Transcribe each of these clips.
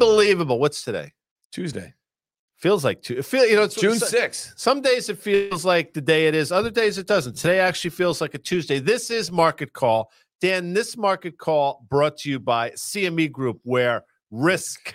Unbelievable. What's today? Tuesday, Feels like two. Feel you know it's June sixth. Some days it feels like the day it is. Other days it doesn't. Today actually feels like a Tuesday. This is Market Call. Dan, this Market Call brought to you by CME Group, where risk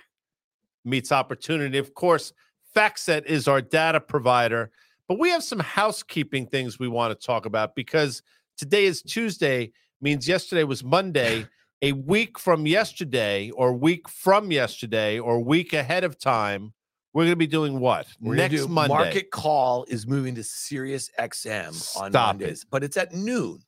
meets opportunity. Of course, FactSet is our data provider, but we have some housekeeping things we want to talk about because today is Tuesday, means yesterday was Monday. A week from yesterday, or week from yesterday, or week ahead of time, we're going to be doing what We're next do- Monday? Market call is moving to Sirius XM on Stop it. Mondays, but it's at noon.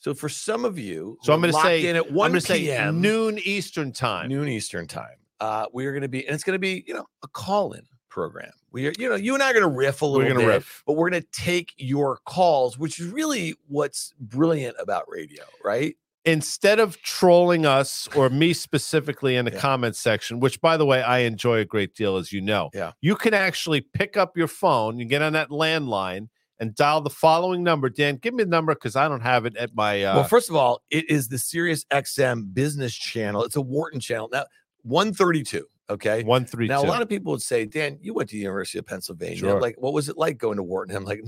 So for some of you, So I'm gonna say- in at I'm one going to say p.m. noon Eastern time. noon Eastern time. Uh, we are going to be, and it's going to be, you know, a call-in program. We are, you know, you and I are going to riff a little We're going to bit, riff. but we're going to take your calls, which is really what's brilliant about radio, right? Instead of trolling us or me specifically in the Yeah. comments section, which by the way, I enjoy a great deal, as you know, Yeah. you can actually pick up your phone, you get on that landline and dial the following number. Dan, give me the number because I don't have it at my. Uh, well, first of all, it is the Sirius XM business channel. It's a Wharton channel. Now, 132. Okay. 132. Now, a lot of people would say, Dan, you went to the University of Pennsylvania. Sure. Like, what was it like going to Wharton? I'm like,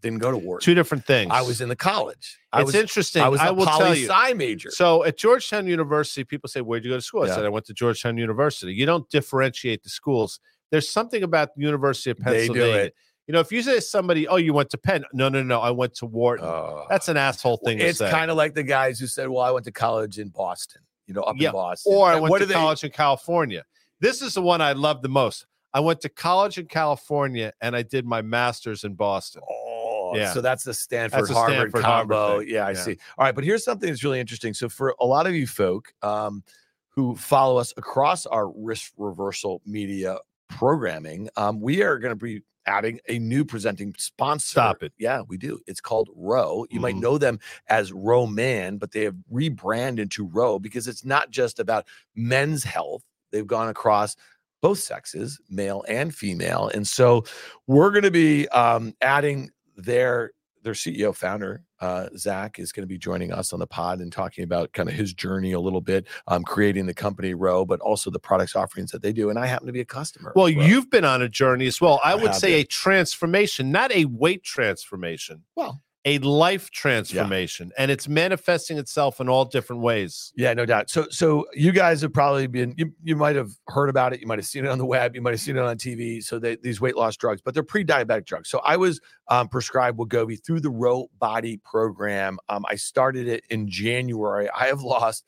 didn't go to Wharton. Two different things. I was in the college. I It's was, interesting. I was a will tell poli you. sci major. So at Georgetown University, people say, Where'd you go to school? I Yeah. said, I went to Georgetown University. You don't differentiate the schools. There's something about the University of Pennsylvania. They do it. You know, if you say to somebody, Oh, you went to Penn. No, no, no. I went to Wharton. Uh, That's an asshole thing it's to say. kind of like the guys who said, Well, I went to college in Boston, you know, up Yeah, in Boston. or I And went to do they- college in California. This is the one I love the most. I went to college in California and I did my master's in Boston. Oh, Yeah. So that's the Stanford That's Harvard Stanford combo. thing. Yeah, I Yeah. see. All right, but here's something that's really interesting. So for a lot of you folk um, who follow us across our risk reversal media programming, um, we are going to be adding a new presenting sponsor. Stop it. Yeah, we do. It's called Ro. You might Mhm. know them as Roman, but they have rebranded into Ro because it's not just about men's health. They've gone across both sexes, male and female. And so we're going to be um, adding their their CEO founder, uh, Zach, is going to be joining us on the pod and talking about kind of his journey a little bit, um, creating the company Ro, but also the products offerings that they do. And I happen to be a customer. Well, you've been on a journey as well. I I would say been. a transformation, not a weight transformation, well, a life transformation. And it's manifesting itself in all different ways. Yeah, no doubt. So, so you guys have probably been you, you might have heard about it. You might have seen it on the web. You might have seen it on TV. So they, these weight loss drugs, but they're pre-diabetic drugs. So I was um, prescribed Wegovy through the Ro Body program. Um, I started it in January. I have lost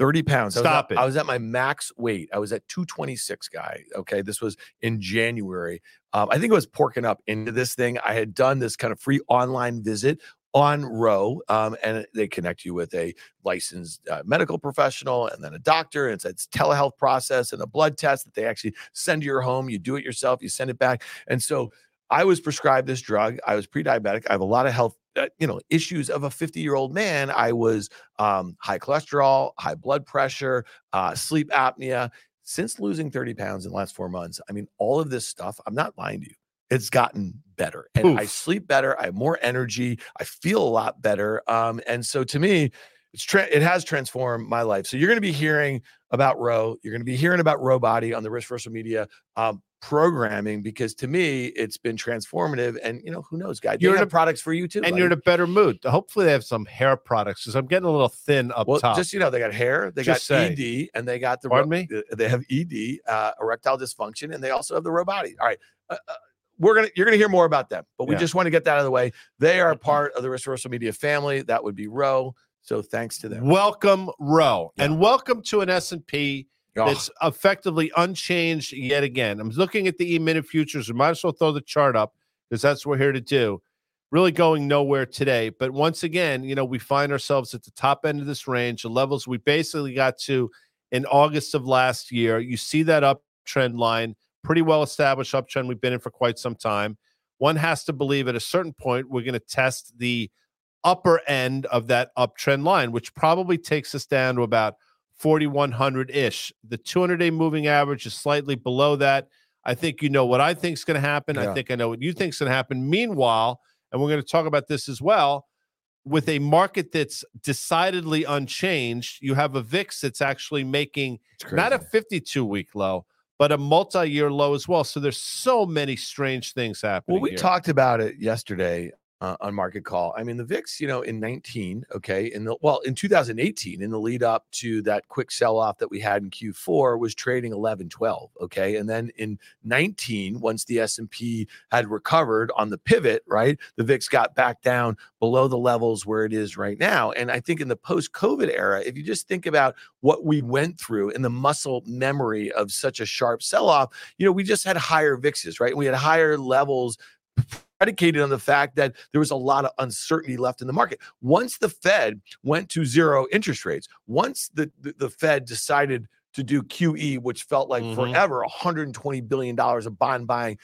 30 pounds. I was Stop at- it. I was at my max weight. I was at 226, guy. Okay. This was in January. Um, I think I was porking up into this thing. I had done this kind of free online visit on Ro, um, and they connect you with a licensed uh, medical professional and then a doctor. And it's a telehealth process and a blood test that they actually send to your home. You do it yourself, you send it back. And so I was prescribed this drug. I was pre-diabetic. I have a lot of health, uh, you know, issues of a 50-year-old man. I was um, high cholesterol, high blood pressure, uh, sleep apnea. Since losing 30 pounds in the last four months, I mean, all of this stuff, I'm not lying to you, it's gotten better. And I sleep better. I have more energy. I feel a lot better. Um, and so to me, it's tra- it has transformed my life. So you're going to be hearing about Ro. You're going to be hearing about Ro Body on the Risk Reversal Media um, programming because to me it's been transformative. And you know who knows, guy, they You're in have a- products for you too. and you're in a better mood. Hopefully, they have some hair products because I'm getting a little thin up well, top. just you know, they got hair, they Just got saying. ED, and they got the Pardon ro- me? They have ED, uh, erectile dysfunction, and they also have the Ro Body. All right. Uh, uh, we're gonna you're gonna hear more about them, but we Yeah. just want to get that out of the way. They are part of the Risk Reversal Media family. That would be Ro. So thanks to them. welcome, Ro, Yeah. and welcome to an S and P Oh, that's effectively unchanged yet again. I'm looking at the E-mini futures. We might as well throw the chart up because that's what we're here to do. Really going nowhere today. But once again, you know, we find ourselves at the top end of this range, the levels we basically got to in August of last year. You see that uptrend line, pretty well established uptrend we've been in for quite some time. One has to believe at a certain point we're going to test the upper end of that uptrend line, which probably takes us down to about 4100 ish. The 200 day moving average is slightly below that. I think you know what I think is going to happen. I think I know what you think is going to happen. Meanwhile, and we're going to talk about this as well. with a market that's decidedly unchanged, you have a VIX that's actually making not a 52 week low, but a multi year low as well. So there's so many strange things happening. Well, we here. talked about it yesterday uh, on market call. I mean, the VIX, you know, in 19, okay, in the well, in 2018, in the lead up to that quick sell off that we had in Q4, was trading 11, 12, okay, and then in 19, once the S and P had recovered on the pivot, right, the VIX got back down below the levels where it is right now. And I think in the post-COVID era, if you just think about what we went through in the muscle memory of such a sharp sell-off, you know, we just had higher VIXs, right? We had higher levels predicated on the fact that there was a lot of uncertainty left in the market. Once the Fed went to zero interest rates, once the, the, the Fed decided to do QE, which felt like Mhm. forever, $120 billion of bond buying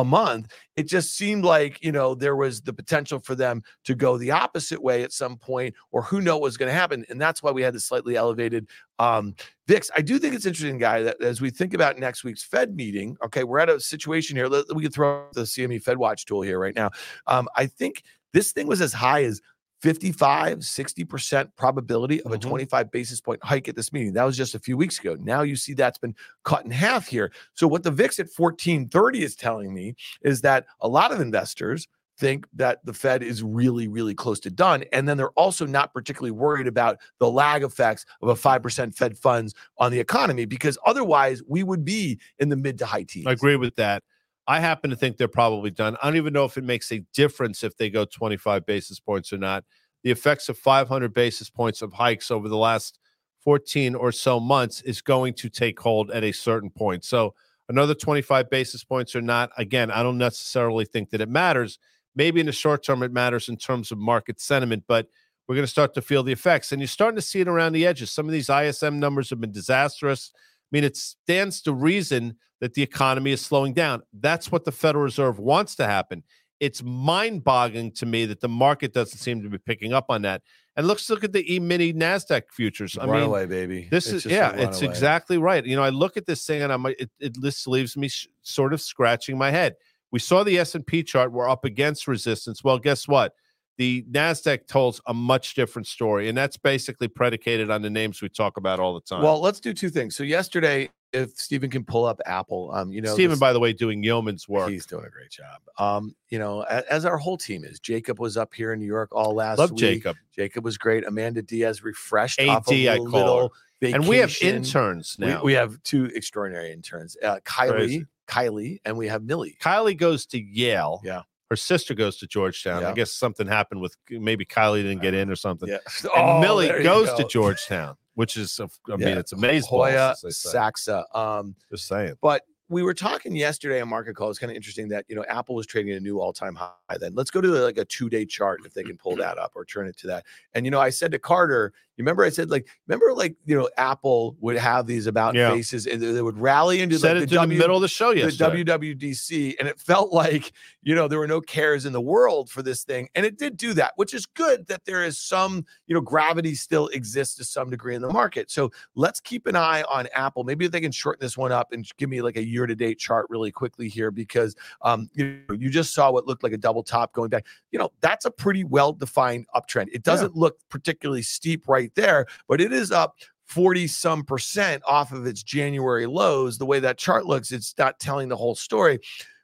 a month, it just seemed like, you know, there was the potential for them to go the opposite way at some point, or who know what's going to happen. And that's why we had the slightly elevated um, VIX. I do think it's interesting, guy, that as we think about next week's Fed meeting, okay, we're at a situation here. We can throw the CME Fed Watch tool here right now. Um, I think this thing was as high as 55, 60% probability of a Mhm. 25 basis point hike at this meeting. That was just a few weeks ago. Now you see that's been cut in half here. So what the VIX at 1430 is telling me is that a lot of investors think that the Fed is really, really close to done. And then they're also not particularly worried about the lag effects of a 5% Fed funds on the economy because otherwise we would be in the mid to high teens. I agree with that. I happen to think they're probably done. I don't even know if it makes a difference if they go 25 basis points or not. The effects of 500 basis points of hikes over the last 14 or so months is going to take hold at a certain point. So, another 25 basis points or not, again, I don't necessarily think that it matters. Maybe in the short term, it matters in terms of market sentiment, but we're going to start to feel the effects. And you're starting to see it around the edges. Some of these ISM numbers have been disastrous. I mean, it stands to reason that the economy is slowing down. That's what the Federal Reserve wants to happen. It's mind boggling to me that the market doesn't seem to be picking up on that. And let's look at the E mini NASDAQ futures. I mean, runaway, baby. this It's is, yeah, it's exactly right. You know, I look at this thing and I'm like, it, it just leaves me sh- sort of scratching my head. We saw the S&P chart, we're up against resistance. Well, guess what? The NASDAQ tells a much different story. And that's basically predicated on the names we talk about all the time. Well, let's do two things. So yesterday, if Stephen can pull up Apple, um, you know, Stephen, this- by the way, doing yeoman's work. he's doing a great job. Um, you know, as, as our whole team is. Jacob was up here in New York all last Love week. Jacob. Jacob was great. Amanda Diaz refreshed AD, off a I call little And we have vacation. interns We, now. we have two extraordinary interns, uh, Kylie, Crazy. Kylie, and we have Millie. Kylie goes to Yale. Yeah. Her sister goes to Georgetown. I guess something happened with maybe Kylie didn't get in or something. Yeah, And Oh, Millie there you goes to. Georgetown, which is I mean, Yeah. it's amazing. Hoya Saxa. Um, Just saying. But we were talking yesterday on market call. It's kind of interesting that you know Apple was trading at a new all-time high. Then let's go to like a two-day chart if they can pull that up or turn it to that. And you know, I said to Carter, you remember I said like, remember like you know Apple would have these about Yeah. faces and they would rally into Said like, it the, w, the middle of the show the. WWDC, and it felt like you know there were no cares in the world for this thing, and it did do that, which is good that there is some you know gravity still exists to some degree in the market. So let's keep an eye on Apple. Maybe if they can shorten this one up and give me like a year to date chart really quickly here, because um, you, know, you just saw what looked like a double top going back. You know, that's a pretty well defined uptrend. It doesn't look particularly steep right there, but it is up 40 some percent off of its January lows. The way that chart looks, it's not telling the whole story.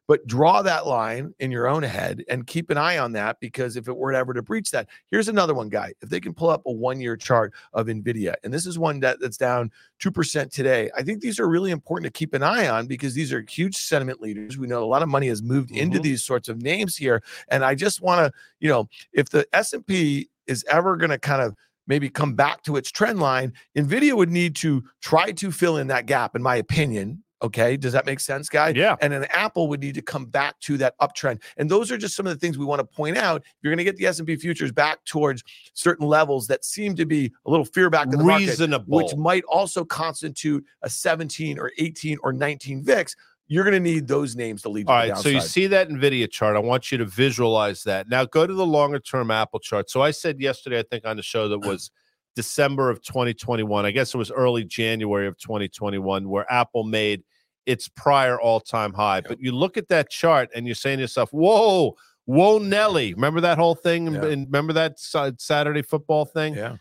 But draw that line in your own head and keep an eye on that because if it were ever to breach that, here's another one, guy. If they can pull up a one year chart of NVIDIA, and this is one that, that's down 2% today, I think these are really important to keep an eye on because these are huge sentiment leaders. We know a lot of money has moved into Mhm. these sorts of names here. And I just want to, you know, if the S&P is ever going to kind of maybe come back to its trend line, Nvidia would need to try to fill in that gap, in my opinion. Okay, does that make sense, guy? Yeah. And then Apple would need to come back to that uptrend. And those are just some of the things we want to point out. You're going to get the S&P futures back towards certain levels that seem to be a little fear back in the market, Reasonable. which might also constitute a 17 or 18 or 19 VIX. You're going to need those names to lead All the. So you see that NVIDIA chart. I want you to visualize that. Now go to the longer term Apple chart. So I said yesterday, I think on the show that was December of 2021. I guess it was early January of 2021 where Apple made its prior all time high. But you look at that chart and you're saying to yourself, whoa, Whoa, Nelly. Remember that whole thing? Yeah. And remember that Saturday football thing? Yeah.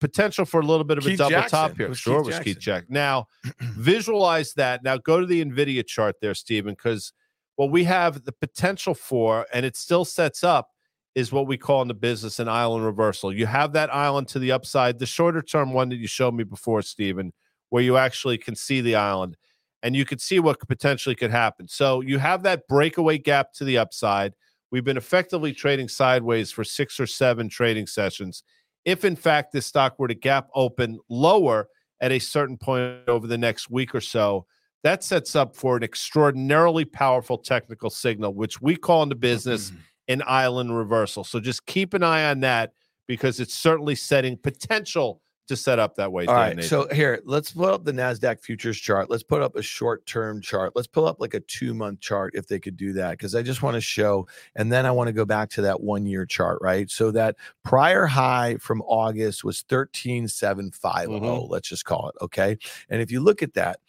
Potential for a little bit of Keith a double Jackson. top here. was Sure, Keith it was Keith Jackson. Jack. Now, visualize that. Now, go to the NVIDIA chart there, Stephen, because what we have the potential for, and it still sets up, is what we call in the business an island reversal. You have that island to the upside, the shorter term one that you showed me before, Stephen, where you actually can see the island and you could see what potentially could happen. So you have that breakaway gap to the upside. We've been effectively trading sideways for six or seven trading sessions. If in fact this stock were to gap open lower at a certain point over the next week or so, that sets up for an extraordinarily powerful technical signal, which we call in the business mm-hmm. an island reversal. So just keep an eye on that because it's certainly setting potential to set up that way. All. Nathan. So here, let's put up the NASDAQ futures chart. Let's put up a short term chart. Let's pull up like a two month chart if they could do that. Because I just want to show, and then I want to go back to that one year chart, right? So that prior high from August was 13,750, Mhm. let's just call it. Okay. And if you look at that,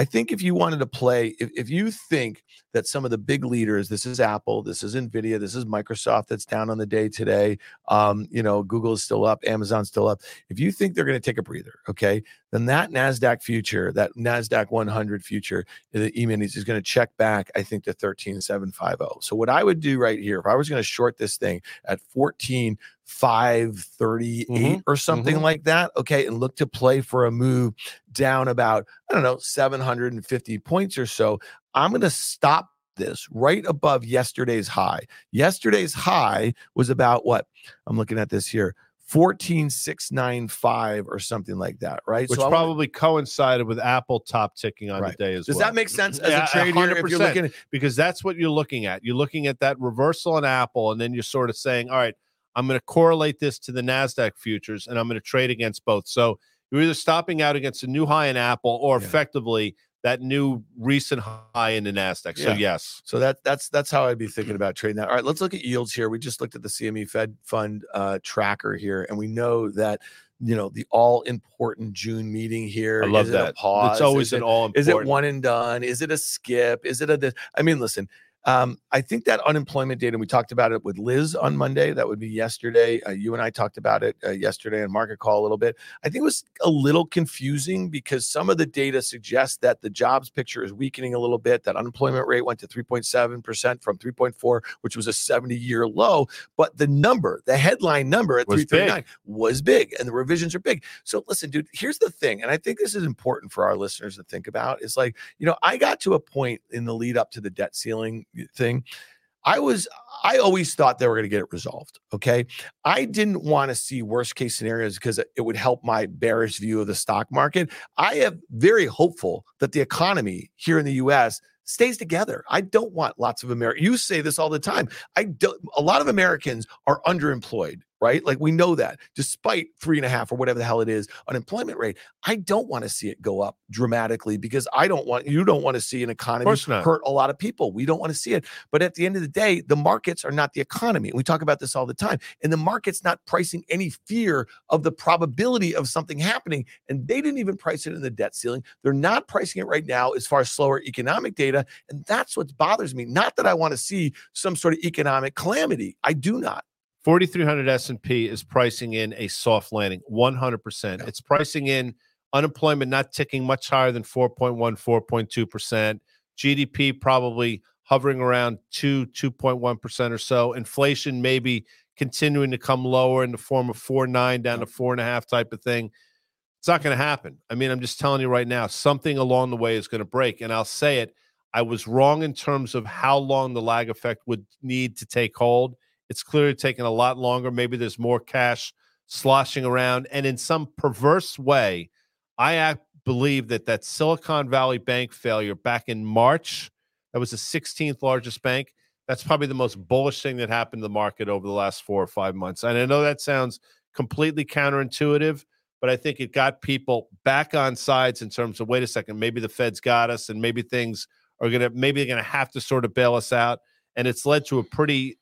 I think if you wanted to play, if, if you think that some of the big leaders, this is Apple, this is Nvidia, this is Microsoft that's down on the day today. Um, you know, Google is still up, Amazon's still up. If you think they're going to take a breather, okay, then that NASDAQ future, that NASDAQ 100 future, the E-minis is going to check back, I think, to 13750. So what I would do right here, if I was going to short this thing at 14538 Mhm, or something mhm. like that, okay, and look to play for a move down about, I don't know, 750 points or so, I'm going to stop this right above yesterday's high. Yesterday's high was about what? I'm looking at this here. 14695 or something like that, right? which wanna- probably coincided with Apple top ticking on Right. the day as does well. Does that make sense as Yeah, a trader? If you're looking at because that's what you're looking at. You're looking at that reversal in Apple, and then you're sort of saying, all right, I'm going to correlate this to the NASDAQ futures and I'm going to trade against both. So you're either stopping out against a new high in Apple or Yeah. effectively that new recent high in the NASDAQ. So, Yeah. yes. So that that's that's how I'd be thinking about trading that. All right, let's look at yields here. We just looked at the CME Fed Fund uh, tracker here, and we know that you know the all important June meeting here. I love is it a that. pause? It's always Is an it- all important. Is it one and done? Is it a skip? Is it a this? I mean, listen. Um, I think that unemployment data, we talked about it with Liz on Monday. That would be yesterday. Uh, you and I talked about it uh, yesterday on Market Call a little bit. I think it was a little confusing because some of the data suggests that the jobs picture is weakening a little bit. That unemployment rate went to 3.7% from 3.4, which was a 70 year low. But the number, the headline number at Was big. 339 was big and the revisions are big. So listen, dude, here's the thing. And I think this is important for our listeners to think about. Is like, you know, I got to a point in the lead up to the debt ceiling thing. I was, I always thought they were going to get it resolved. Okay. I didn't want to see worst case scenarios because it would help my bearish view of the stock market. I am very hopeful that the economy here in the US stays together. I don't want lots of Americans. You say this all the time. I don't, a lot of Americans are underemployed, right? Like we know that despite three and a half or whatever the hell it is unemployment rate. I don't want to see it go up dramatically because I don't want, you don't want to see an economy hurt a lot of people. We don't want to see it. But at the end of the day, the markets are not the economy. We talk about this all the time. And the market's not pricing any fear of the probability of something happening. And they didn't even price it in the debt ceiling. They're not pricing it right now as far as slower economic data. And that's what bothers me. Not that I want to see some sort of economic calamity. I do not. 4300 S&P is pricing in a soft landing 100%. Yeah. It's pricing in unemployment not ticking much higher than 4.1 4.2%. GDP probably hovering around 2 2.1% or so. Inflation maybe continuing to come lower in the form of 4.9 down to 4.5 type of thing. It's not going to happen. I mean, I'm just telling you right now, something along the way is going to break. And I'll say it, I was wrong in terms of how long the lag effect would need to take hold. It's clearly taking a lot longer. Maybe there's more cash sloshing around. And in some perverse way, I believe that that Silicon Valley Bank failure back in March, that was the 16th largest bank. That's probably the most bullish thing that happened to the market over the last four or five months. And I know that sounds completely counterintuitive, but I think it got people back on sides in terms of wait a second, maybe the Fed's got us, and maybe things are gonna maybe they're gonna have to sort of bail us out. And it's led to a pretty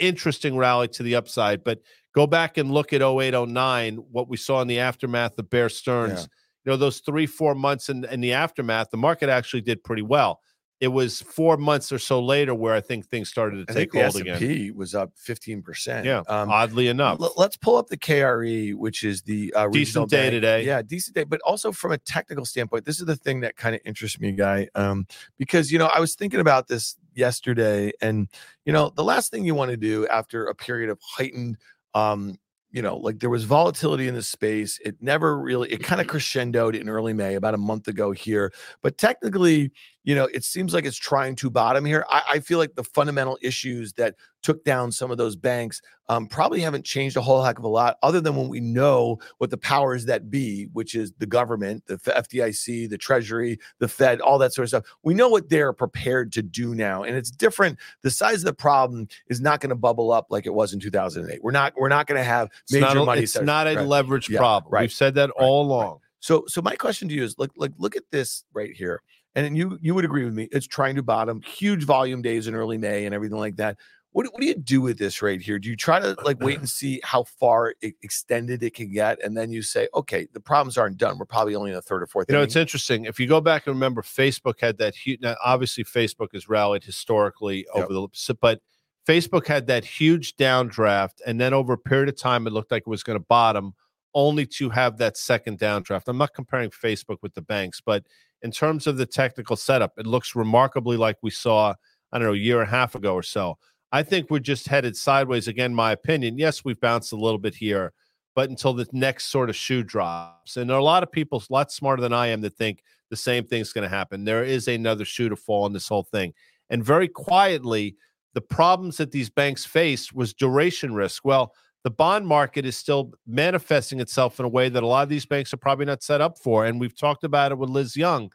interesting rally to the upside. But go back and look at 08, 09, what we saw in the aftermath of Bear Stearns. Yeah. You know, those three, four months in, in the aftermath, the market actually did pretty well. it was four months or so later where I think things started to I take hold again. S&P was up 15%. Yeah, Um, oddly enough. L- let's pull up the KRE, which is the uh, Decent day bank. today. Yeah, decent day. But also from a technical standpoint, this is the thing that kind of interests me, guy. Um, because you know, I was thinking about this yesterday, and you know, the last thing you want to do after a period of heightened um you know, like there was volatility in the space. It never really, it kind of crescendoed in early May, about a month ago here. But technically, you know, it seems like it's trying to bottom here. I, I feel like the fundamental issues that took down some of those banks um, probably haven't changed a whole heck of a lot, other than when we know what the powers that be, which is the government, the FDIC, the Treasury, the Fed, all that sort of stuff. We know what they're prepared to do now, and it's different. The size of the problem is not going to bubble up like it was in 2008. We're not. We're not going to have It's major not money. it's not a right. leverage Yeah, problem. right, We've said that right, all along. So, so my question to you is, like, like look at this right here, and you you would agree with me. It's trying to bottom, huge volume days in early May and everything like that. What, what do you do with this right here? Do you try to like wait and see how far e- extended it can get, and then you say, okay, the problems aren't done. We're probably only in the third or fourth. You know, inning. it's interesting. If you go back and remember, Facebook had that huge. Now, obviously, Facebook has rallied historically Yep. over the, but Facebook had that huge downdraft, and then over a period of time, it looked like it was going to bottom, only to have that second downdraft. I'm not comparing Facebook with the banks, but in terms of the technical setup, it looks remarkably like we saw, I don't know, a year and a half ago or so. I think we're just headed sideways again. My opinion. Yes, we've bounced a little bit here, but until the next sort of shoe drops, and there are a lot of people, a lot smarter than I am, that think the same thing's going to happen. There is another shoe to fall in this whole thing, and very quietly, the problems that these banks face was duration risk. Well, the bond market is still manifesting itself in a way that a lot of these banks are probably not set up for, and we've talked about it with Liz Young.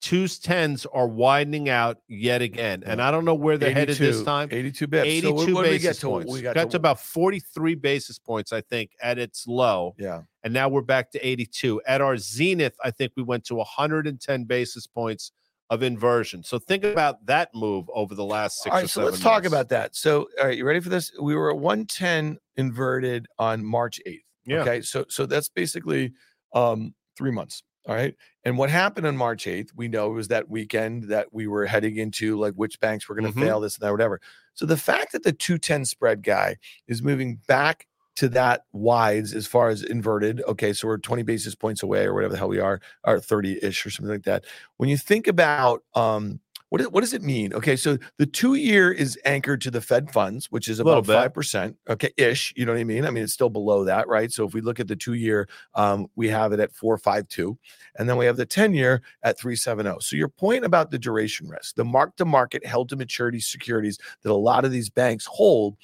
Twos tens are widening out yet again, and I don't know where they're headed this time. 82 bips. 82 so what, what we basis to? points. We got, got, to, about 43 basis points, I think, at its low. yeah. And now we're back to 82. At our zenith, I think we went to 110 basis points of inversion. So think about that move over the last six All or so let's talk about that. So, all right, you ready for this? We were at 110 inverted on March 8th. Yeah. Okay. So, so that's basically um, three months. All right. And what happened on March 8th, we know it was that weekend that we were heading into like which banks were going to Mhm. fail, this and that, whatever. So the fact that the 210 spread guy is moving back to that wides as far as inverted. Okay. So we're 20 basis points away or whatever the hell we are, or 30 ish or something like that. When you think about, um, what, is, what does it mean? Okay, so the two year is anchored to the Fed funds, which is about five percent. Okay, ish. You know what I mean? I mean, it's still below that, right? So if we look at the two year, um, we have it at four five two, and then we have the ten year at three seven zero. So your point about the duration risk, the mark to market held to maturity securities that a lot of these banks hold.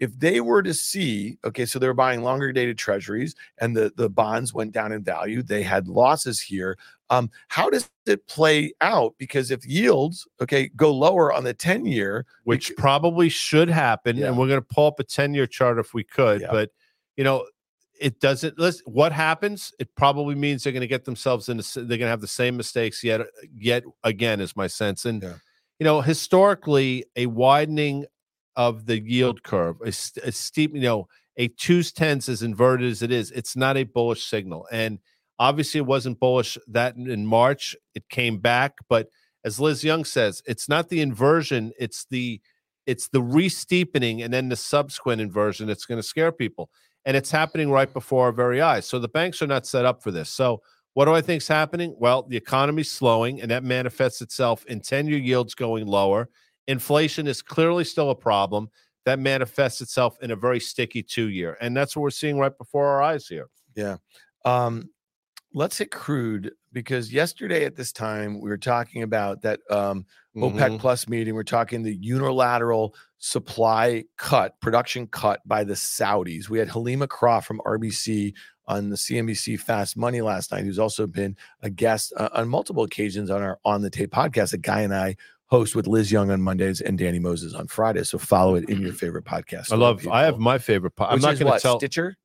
If they were to see, okay, so they're buying longer dated treasuries and the, the bonds went down in value, they had losses here. Um, how does it play out? Because if yields, okay, go lower on the 10 year, which probably should happen. Yeah. And we're going to pull up a 10 year chart if we could. Yeah. But, you know, it doesn't. Listen, what happens? It probably means they're going to get themselves into. s- They're going to have the same mistakes yet, yet again, is my sense. And Yeah. you know, historically, a widening of the yield curve, a, a steep, you know, a twos tens as inverted as it is, it's not a bullish signal. And obviously, it wasn't bullish that in- March. It came back, but as Liz Young says, it's not the inversion; it's the it's the re-steepening and then the subsequent inversion that's going to scare people and it's happening right before our very eyes so the banks are not set up for this so what do i think is happening well the economy's slowing and that manifests itself in 10-year yields going lower inflation is clearly still a problem that manifests itself in a very sticky two-year and that's what we're seeing right before our eyes here Yeah. um, let's hit crude because yesterday at this time we were talking about that um, OPEC Mhm. plus meeting. We're talking the unilateral supply cut, production cut by the Saudis. We had Helima Croft from RBC on the CNBC Fast Money last night, who's also been a guest uh, on multiple occasions on our On the Tape podcast. A guy and I host with Liz Young on Mondays and Danny Moses on Fridays. So follow it in your mm-hmm. favorite podcast. i love i have my favorite po- i'm not going to tell Stitcher.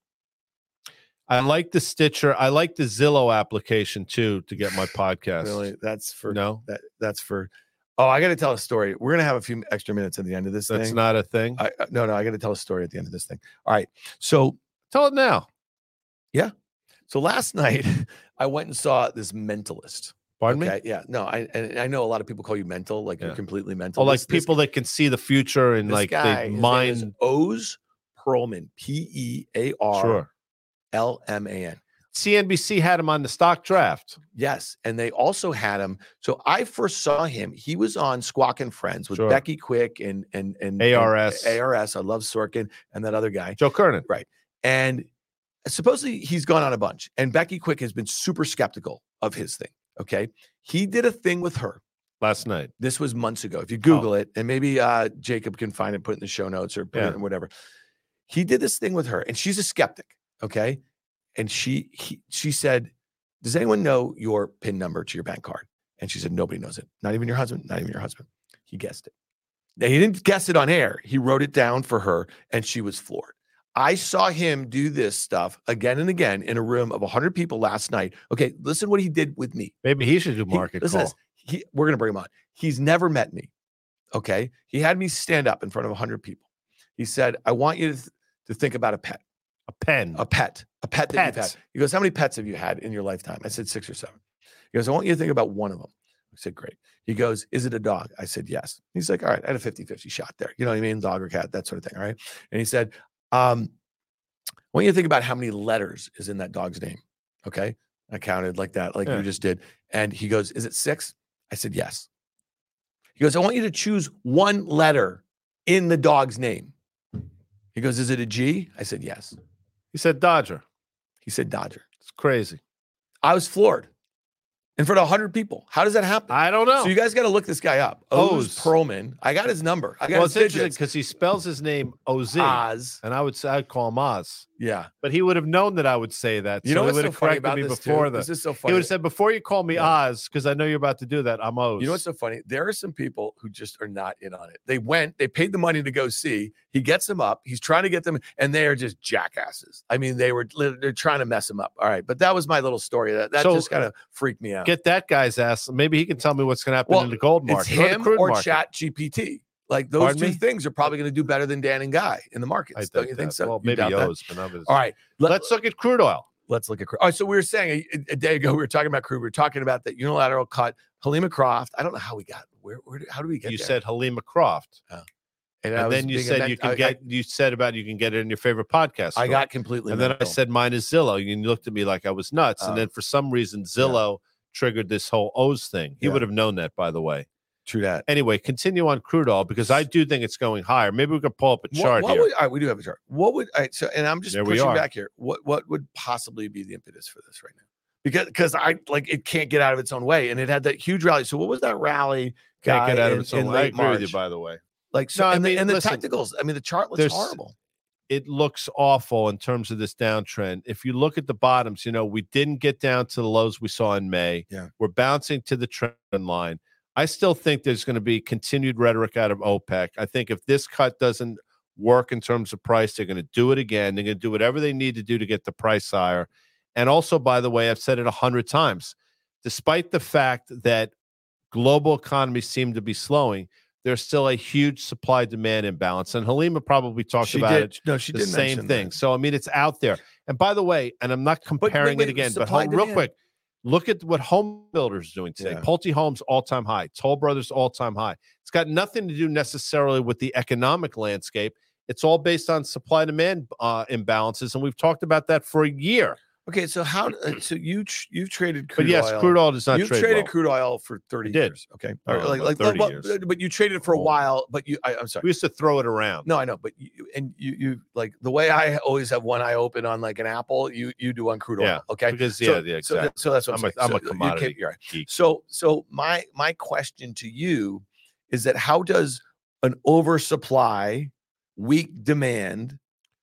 i like the stitcher i like the zillow application too to get my podcast Really, that's for no that. That's for. Oh, I got to tell a story. We're gonna have a few extra minutes at the end of this that's thing. not a thing I, I- no, no, I got to tell a story at the end of this thing. All right. So, tell it now Yeah. so last night I went and saw this mentalist. Pardon me? Yeah, no, I and I know a lot of people call you mental, like Yeah. you're completely mental. Oh, like This- this people that can see the future and like guy, they his name is mind. Oz Pearlman, P E A R. L M A N. CNBC had him on the stock draft. Yes, and they also had him. So I first saw him. He was on Squawk and Friends with Sure. Becky Quick and and and and ARS. ARS. I love Sorkin and that other guy. Joe Kernan. Right, and supposedly he's gone on a bunch. And Becky Quick has been super skeptical of his thing. Okay, he did a thing with her. last night. This was months ago. If you Google it, and maybe uh, Jacob can find it, put it in the show notes or put Yeah. it in whatever. He did this thing with her, and she's a skeptic. Okay, and she he, she said, "Does anyone know your PIN number to your bank card?" And she said, "Nobody knows it. Not even your husband. Not even your husband." He guessed it. Now he didn't guess it on air. He wrote it down for her, and she was floored. I saw him do this stuff again and again in a room of 100 people last night. Okay, listen what he did with me. Maybe he should do He- market to call. He, we're gonna bring him on. He's never met me. Okay. He had me stand up in front of 100 people. He said, I want you to, th- to think about a pet, A pen. a pet, a pet that you've had. He goes, How many pets have you had in your lifetime? I said, Six or seven. He goes, I want you to think about one of them. I said, Great. He goes, Is it a dog? I said, Yes. He's like, All right. I had a 50 50 shot there. You know what I mean? Dog or cat, that sort of thing. All right. And he said, um, I want you to think about how many letters is in that dog's name. Okay. I counted like that, like Yeah. you just did. And he goes, Is it six? I said, Yes. He goes, I want you to choose one letter in the dog's name. He goes, Is it a G? I said, Yes. he said Dodger. He said, Dodger. It's crazy. I was floored in front of 100 people. How does that happen? I don't know. So you guys got to look this guy up. Oz Oz. Pearlman. I got his number. I got well, it's interesting because he spells his name Oz, Oz. and I would say I'd call him Oz, Yeah. but he would have known that I would say that. You so know he what's would so have funny about me this before too? This is so funny. He would have said, "Before you call me Yeah. Oz, because I know you're about to do that, I'm Oz." You know what's so funny? There are some people who just are not in on it. They went, they paid the money to go see. He gets them up. He's trying to get them, and they are just jackasses. I mean, they were they're trying to mess him up. All right, but that was my little story. That that So, just kind of freaked me out. Get that guy's ass. Maybe he can tell me what's going to happen Well, in the gold market or the him or market. Chat GPT. Like those Pardon two me? things are probably going to do better than Dan and Guy in the markets. I Don't you think that. so? Well, maybe? Oz, but not All right, let, Let's look at crude oil. let's look at crude. Oh, so we were saying a, a day ago we were talking about crude. We were talking about that unilateral cut. Helima Croft. I don't know how we got where. where how do we get You there? said Helima Croft, oh. And, and then you said you can I- I- get. you said about you can get it in your favorite podcast. I got completely. and then I said mine is Zillow. And you looked at me like I was nuts. And uh, then for some reason, Zillow triggered this whole O's thing. He Yeah. would have known that, by the way. true that. Anyway, continue on crude oil because I do think it's going higher. Maybe we could pull up a What, chart what here. would, all right, we do have a chart. What would I so and I'm just There pushing back here. What what would possibly be the impetus for this right now? Because because I like it can't get out of its own way, and it had that huge rally. So what was that rally? Can't get out of its own way. I agree with you, March? by the way. Like so, No, I and, the, mean, and the listen, technicals. I mean, the chart looks horrible. It looks awful in terms of this downtrend. If you look at the bottoms, you know, we didn't get down to the lows we saw in May. Yeah. We're bouncing to the trend line. I still think there's going to be continued rhetoric out of OPEC. I think if this cut doesn't work in terms of price, they're going to do it again. They're going to do whatever they need to do to get the price higher. And also, by the way, I've said it a hundred times, despite the fact that global economies seem to be slowing, there's still a huge supply demand imbalance. And Helima probably talked She about did. it No, she the did same thing. that. So I mean, it's out there. And by the way, and I'm not wait, comparing wait, it again, but real quick, look at what home builders are doing today. Yeah. Pulte Homes all time high, Toll Brothers all time high. It's got nothing to do necessarily with the economic landscape. It's all based on supply demand uh, imbalances, and we've talked about that for a year. Okay, so how? uh, So you you've traded crude But yes, oil. crude oil does not You've trade traded well. crude oil for thirty did. years. Okay, Oh, like like 30 well, years. but you traded it for a while. But you, I, I'm sorry. We used to throw it around. No, I know, but you and you you like the way I always have one eye open on like an apple. You you do on crude oil. Yeah, Okay. because So- yeah, yeah, So, exactly. that- so that's what I'm, I'm a-. I'm So you can't- commodity you're right. So so my my question to you is that how does an oversupply, weak demand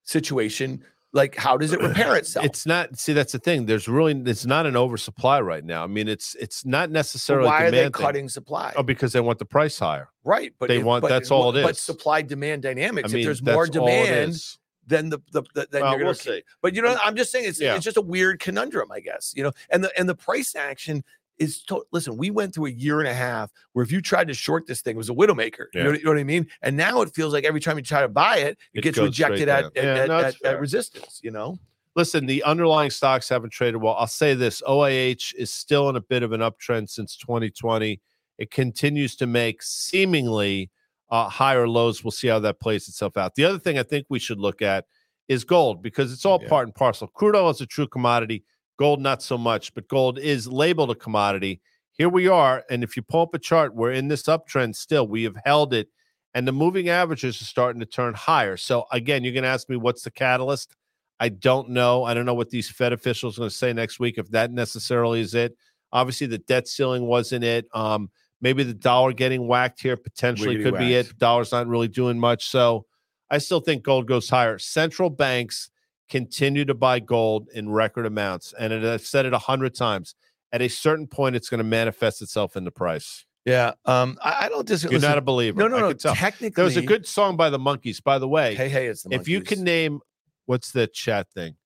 situation like how does it repair itself? It's not. See, that's the thing. There's really. It's not an oversupply right now. I mean, it's it's not So necessarily. why are they demand thing. cutting supply? Oh, because they want the price higher. right, but they if- want- but- that's all it is But supply demand dynamics. I mean, if there's more that's all it demand, then the, the, the then Well, you're gonna we'll see. But you know, um, I'm just saying it's Yeah. it's just a weird conundrum, I guess. You know, and the and the price action is to, listen. We went through a year and a half where if you tried to short this thing, it was a widowmaker. You, know, you know what I mean? And now it feels like every time you try to buy it, it, It gets rejected at at, Yeah, at, no, at- at resistance. You know, listen, the underlying stocks haven't traded well. I'll say this OIH is still in a bit of an uptrend since 2020. It continues to make seemingly uh, higher lows. We'll see how that plays itself out. The other thing I think we should look at is gold because it's all Yeah. part and parcel. Crude oil is a true commodity, gold, not so much, but gold is labeled a commodity. Here we are. And if you pull up a chart, we're in this uptrend still. We have held it, and the moving averages are starting to turn higher. So, again, you're going to ask me what's the catalyst? I don't know. I don't know what these Fed officials are going to say next week, if that necessarily is it. Obviously, the debt ceiling wasn't it. Um, maybe the dollar getting whacked here potentially could be whacked. it. Dollar's not really doing much. So I still think gold goes higher. Central banks continue to buy gold in record amounts. And it- I've said it a hundred times. At a certain point, it's going to manifest itself in the price. Yeah. Um, I, I don't disagree. You're not a believer. no, no, I no. Technically, There was a good song by the Monkees, by the way. Hey, hey, it's the if you can name, what's the chat thing?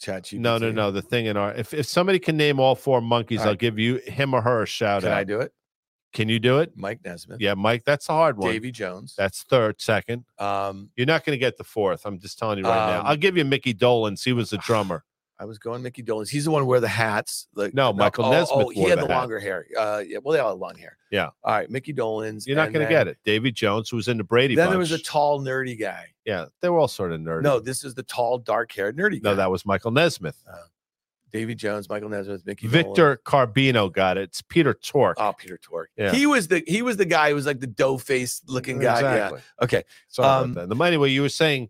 chat you. No, no, no. The thing in our if, if somebody can name all four Monkees, All I'll give you him or her a shout Can out. Can I do it? Can you do it? Mike Nesmith, Yeah, Mike, that's a hard one. Davy Jones. That's third, second. Um, You're not going to get the fourth. I'm just telling you right now. Um, I'll give you Mickey Dolenz. He was the drummer. I was going Mickey Dolenz. He's the one who wear the hats. Like No, Michael oh, Nesmith Oh, he wore had the the, longer hair. Uh, yeah. Well, they all had long hair. Yeah. All right, Mickey Dolenz. You're not going to get it. Davy Jones, who was in the Brady Then Bunch. there was a tall, nerdy guy. yeah, they were all sort of nerdy. No, this is the tall, dark-haired, nerdy guy. no, that was Michael Nesmith. Davy Jones, Michael Nesmith, Mickey. Victor Carbino got it. It's Peter Tork. Oh, Peter Tork. Yeah. He was the he was the guy who was like the dough faced looking guy. Exactly. Yeah. Okay. Sorry Um, about that. The anyway, you were saying,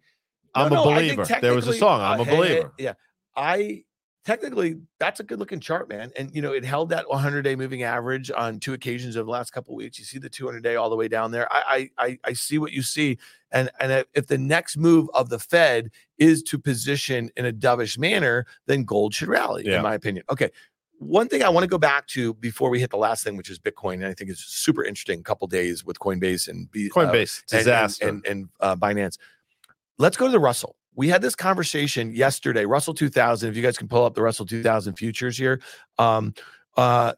I'm no, a think believer. There was a song, uh, I'm a hey, hey, believer. yeah. I technically that's a good looking chart, man. And you know, it held that 100 day moving average on two occasions over the last couple of weeks. You see the 200 day all the way down there. I I I, I see what you see. And and if- the next move of the Fed is to position in a dovish manner, then gold should rally, Yeah. in my opinion. Okay. One thing I want to go back to before we hit the last thing, which is Bitcoin, and I think it's super interesting. A couple days with Coinbase and B, uh, Coinbase and- and- disaster. and, and, uh, Binance. Let's go to the Russell. We had this conversation yesterday. Russell 2000. If you guys can pull up the Russell 2000 futures here, um, uh,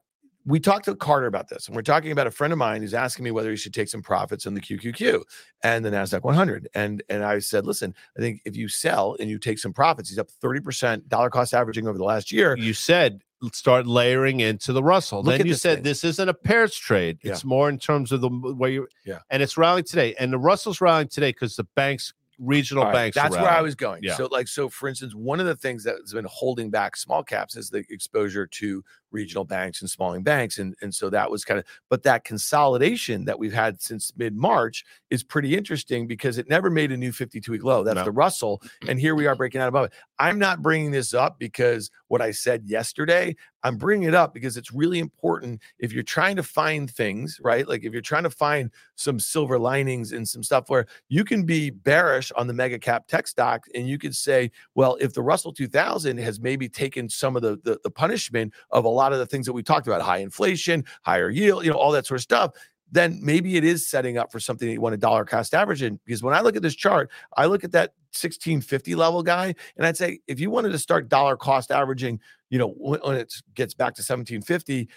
we talked to Carter about this, and we're talking about a friend of mine who's asking me whether he should take some profits on the QQQ and the Nasdaq 100. And and I said, listen, I think if you sell and you take some profits, he's up 30 percent dollar cost averaging over the last year. you said start layering into the Russell. Look then you this said thing. this isn't a pairs trade. Yeah. It's more in terms of the way you Yeah. and it's rallying today. And the Russell's rallying today because the banks, regional right, banks, That's where I was going. Yeah. So, like, so for instance, one of the things that's been holding back small caps is the exposure to regional banks and smalling banks, and and so that was kind of. But that consolidation that we've had since mid March is pretty interesting because it never made a new 52 week low. That's No. the Russell, and here we are breaking out above it. I'm not bringing this up because what I said yesterday. I'm bringing it up because it's really important if you're trying to find things, right? Like if you're trying to find some silver linings and some stuff where you can be bearish on the mega cap tech stock and you could say, well, if the Russell 2000 has maybe taken some of the, the, the punishment of a lot of the things that we talked about, high inflation, higher yield, you know, all that sort of stuff, then maybe it is setting up for something that you want a dollar cost average in. Because when I look at this chart, I look at that 1650 level guy, and I'd say if you wanted to start dollar cost averaging, you know, when, when it gets back to 1750,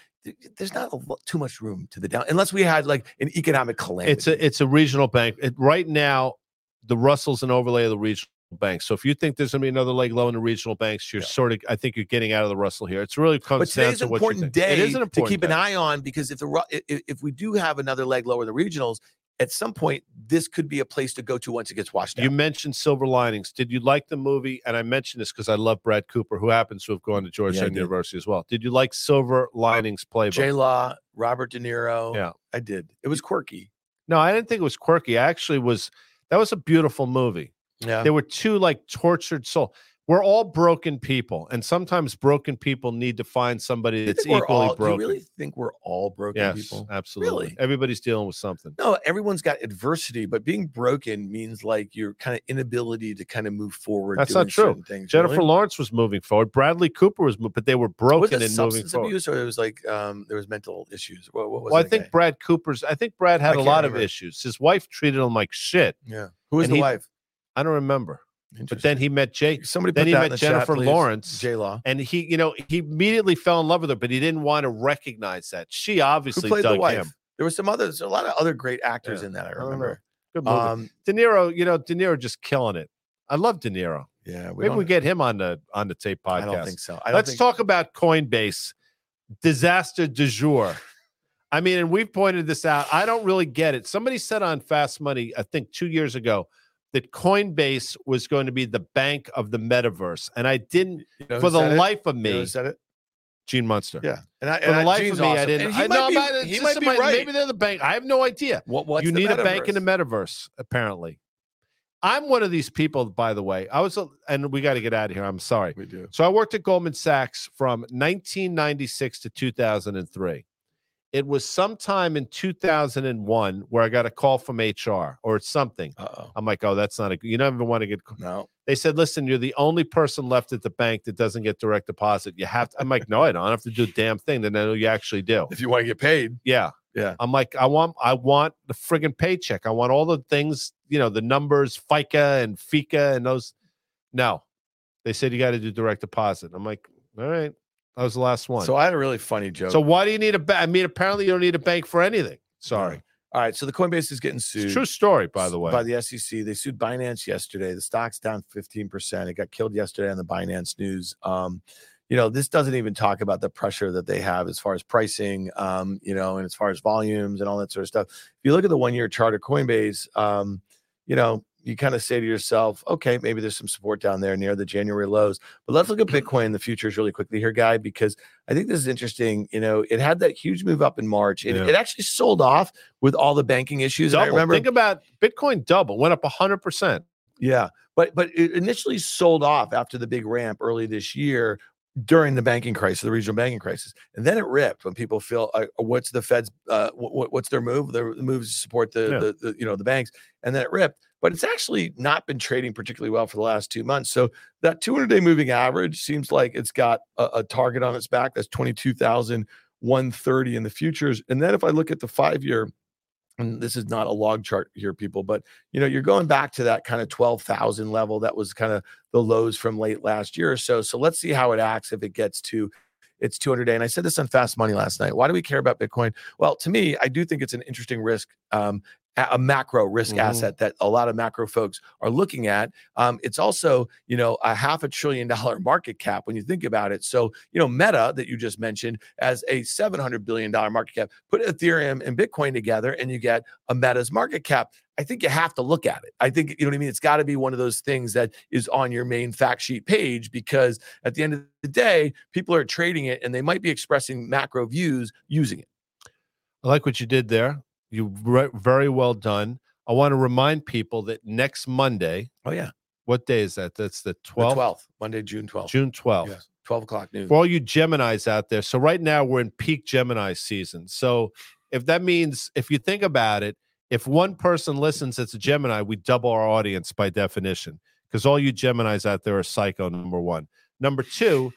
there's not a lot, too much room to the down unless we had like an economic calamity. It's a it's a regional bank. It, right now, the Russell's an overlay of the regional banks. So if you think there's going to be another leg low in the regional banks, you're Yeah. sort of I think you're getting out of the Russell here. It's really comes but down today's to an what you important think. day It is an important to important keep an eye on because if the Ru- i- i- if we do have another leg lower in the regionals, at some point this could be a place to go to once it gets washed out. You mentioned Silver Linings. Did you like the movie? And I mentioned this because I love Brad Cooper, who happens to have gone to Georgetown did. University as well. Did you like Silver Linings Playbook? J Law, Robert De Niro. Yeah. I did. It was quirky. no, I didn't think it was quirky. I actually was. That was a beautiful movie. Yeah. There were two like tortured soul. We're all broken people, and sometimes broken people need to find somebody that's equally all- broken. Do you really think we're all broken yes, people? absolutely. Really? Everybody's dealing with something. No, everyone's got adversity, but being broken means like your kind of inability to kind of move forward. That's not true. Things, you know what I Jennifer mean? Lawrence was moving forward. Bradley Cooper was, but they were was broken it and moving substance forward. abuse or it was like um there was mental issues? What, what was Well, I think again? Brad Cooper's. I think Brad had a lot of issues. His wife treated him like shit. yeah. Who was the he- wife? I don't remember. But then he met Jake, somebody then put he that met in the Jennifer please. Lawrence. J Law. and he, you know, he immediately fell in love with her, but he didn't want to recognize that. She obviously Who played the wife? him. There was some others, a lot of other great actors Yeah, in that. I I remember. Good movie. Um, De Niro, you know, De Niro just killing it. I love De Niro. Yeah, we Maybe we get him on the on the tape podcast. I don't think so. I don't Let's think, talk about Coinbase disaster du jour. I mean, and we've pointed this out. I don't really get it. Somebody said on Fast Money, I think two years ago, that Coinbase was going to be the bank of the metaverse, and I didn't, you know for the said it? life of You know me, said it. Gene Munster. Yeah, and I, For and the I, life Gene's of me, I didn't. And he I might know, be, but he might be somebody- right. Maybe they're the bank. I have no idea. What, what's you need a bank in the metaverse? metaverse, apparently. I'm one of these people, by the way. I was, a, and we got to get out of here. I'm sorry. We do. So I worked at Goldman Sachs from 1996 to 2003. It was sometime in 2001 where I got a call from HR or something. Uh oh. I'm like, oh, that's not a. You don't even want to get. No. They said, listen, you're the only person left at the bank that doesn't get direct deposit. You have to. I'm like, no, I don't have to do a damn thing. Then I know you actually do. If you want to get paid, Yeah. Yeah. I'm like, I want, I want the friggin' paycheck. I want all the things, you know, the numbers, FICA and FICA and those. No, they said you got to do direct deposit. I'm like, all right, that was the last one. so I had a really funny joke. so why do you need a bank? I mean, apparently you don't need a bank for anything. Sorry, all right, so the Coinbase is getting sued. true story, by the way. by the SEC. They sued Binance yesterday. The stock's down 15%. It got killed yesterday on the Binance news. Um, you know, this doesn't even talk about the pressure that they have as far as pricing, um, you know, and as far as volumes and all that sort of stuff. If you look at the one year chart of Coinbase, um, you know, you kind of say to yourself, okay, maybe there's some support down there near the January lows. But let's look at mm-hmm. Bitcoin, the futures, really quickly here, guy, because I think this is interesting. You know, it had that huge move up in March. It, Yeah. it actually sold off with all the banking issues. And I remember Think about Bitcoin double, went up 100%. yeah, but but it initially sold off after the big ramp early this year during the banking crisis, the regional banking crisis, and then it ripped when people feel uh, what's the Fed's uh, what, what's their move? Their move is to support the, Yeah. the the you know the banks, and then it ripped. But it's actually not been trading particularly well for the last two months. So that 200 day moving average seems like it's got a, a target on its back. That's 22,130 in the futures. And then if I look at the five year, and this is not a log chart here, people, but you know, you're going back to that kind of 12,000 level. That was kind of the lows from late last year or so. So let's see how it acts if it gets to its 200 day. And I said this on Fast Money last night. Why do we care about Bitcoin? Well, to me, I do think it's an interesting risk. Um, a macro risk Mhm. asset that a lot of macro folks are looking at. Um, it's also, you know, a half a trillion dollar market cap when you think about it. So, you know, Meta that you just mentioned as a seven hundred billion dollar market cap. Put Ethereum and Bitcoin together, and you get a Meta's market cap. I think you have to look at it. I think you know what I mean. It's got to be one of those things that is on your main fact sheet page because at the end of the day, people are trading it and they might be expressing macro views using it. I like what you did there. You re- very well done. I want to remind people that next Monday, Oh yeah, what day is that? That's the 12th, 12th, Monday, June 12th. June 12th. Yes, 12 o'clock noon. For all you Geminis out there. So right now we're in peak Gemini season. So if that means if you think about it, if one person listens that's a Gemini, we double our audience by definition. Because all you Geminis out there are psycho, number one. Number two,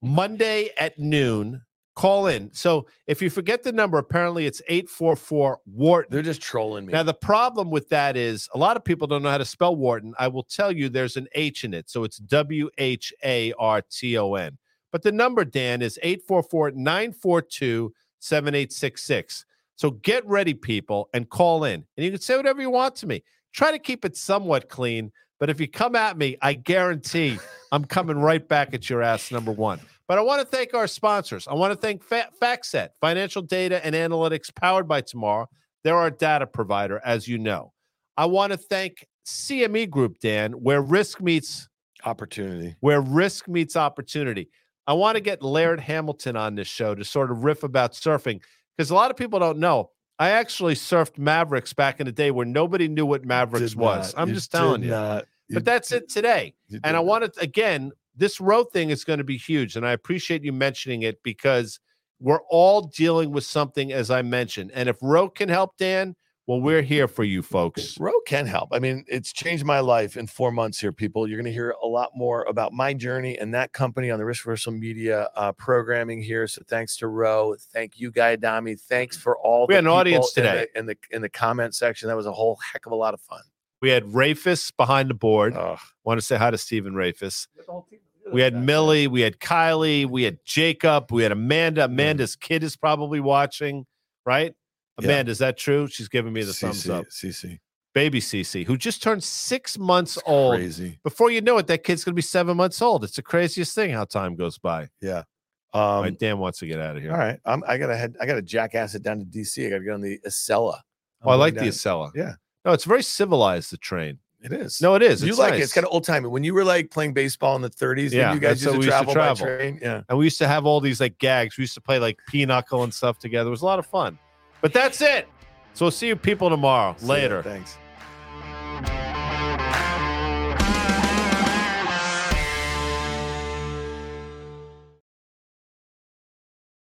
Monday at noon, call in. So if you forget the number, apparently it's 844 Wharton. They're just trolling me. Now, the problem with that is a lot of people don't know how to spell Wharton. I will tell you there's an H in it. So it's W H A R T O N. But the number, Dan, is 844 942 7866. So get ready, people, and call in. And you can say whatever you want to me. Try to keep it somewhat clean. But if you come at me, I guarantee I'm coming right back at your ass, number one. But I want to thank our sponsors. I want to thank Fa- FactSet, financial data and analytics powered by Tomorrow. They're our data provider, as you know. I want to thank CME Group, Dan, where risk meets opportunity. where risk meets opportunity. I want to get Laird Hamilton on this show to sort of riff about surfing because a lot of people don't know. I actually surfed Mavericks back in the day where nobody knew what Mavericks was. not. I'm You just telling you. not. You But that's it today. And I want to, again, this road thing is going to be huge. And I appreciate you mentioning it because we're all dealing with something, as I mentioned. And if Ro can help, Dan, well, we're here for you folks. Ro can help. I mean, it's changed my life in four months here, people. You're going to hear a lot more about my journey and that company on the Risk Reversal Media uh, programming here. So thanks to Ro. Thank you, Guy Adami. Thanks for all We the had an audience people in today. the, in the in the comment section. That was a whole heck of a lot of fun. We had Rafus behind the board. Ugh. Want to say hi to Stephen Rafus. We had Millie, we had Kylie, we had Jacob, we had Amanda. Amanda's kid is probably watching, right? Yeah. Amanda, is that true? She's giving me the thumbs up. CC. baby Cece, who just turned six months old. Crazy. Before you know it, that kid's gonna be seven months old. It's the craziest thing how time goes by. Yeah. All Um, right, Dan wants to get out of here. all right. I'm, I gotta head. I gotta jackass it down to DC. I gotta get on the Acela. Oh, I like going the down- Acela. Yeah. No, it's very civilized. The train. It is. No, it is. you It's like it. It's kind of old timey. When you were like playing baseball in the 30s, Yeah, you guys used to we used to travel, travel. by train. Yeah. and we used to have all these like gags. We used to play like pinochle and stuff together. It was a lot of fun. But that's it. So we'll see you people tomorrow. See. Later. Thanks.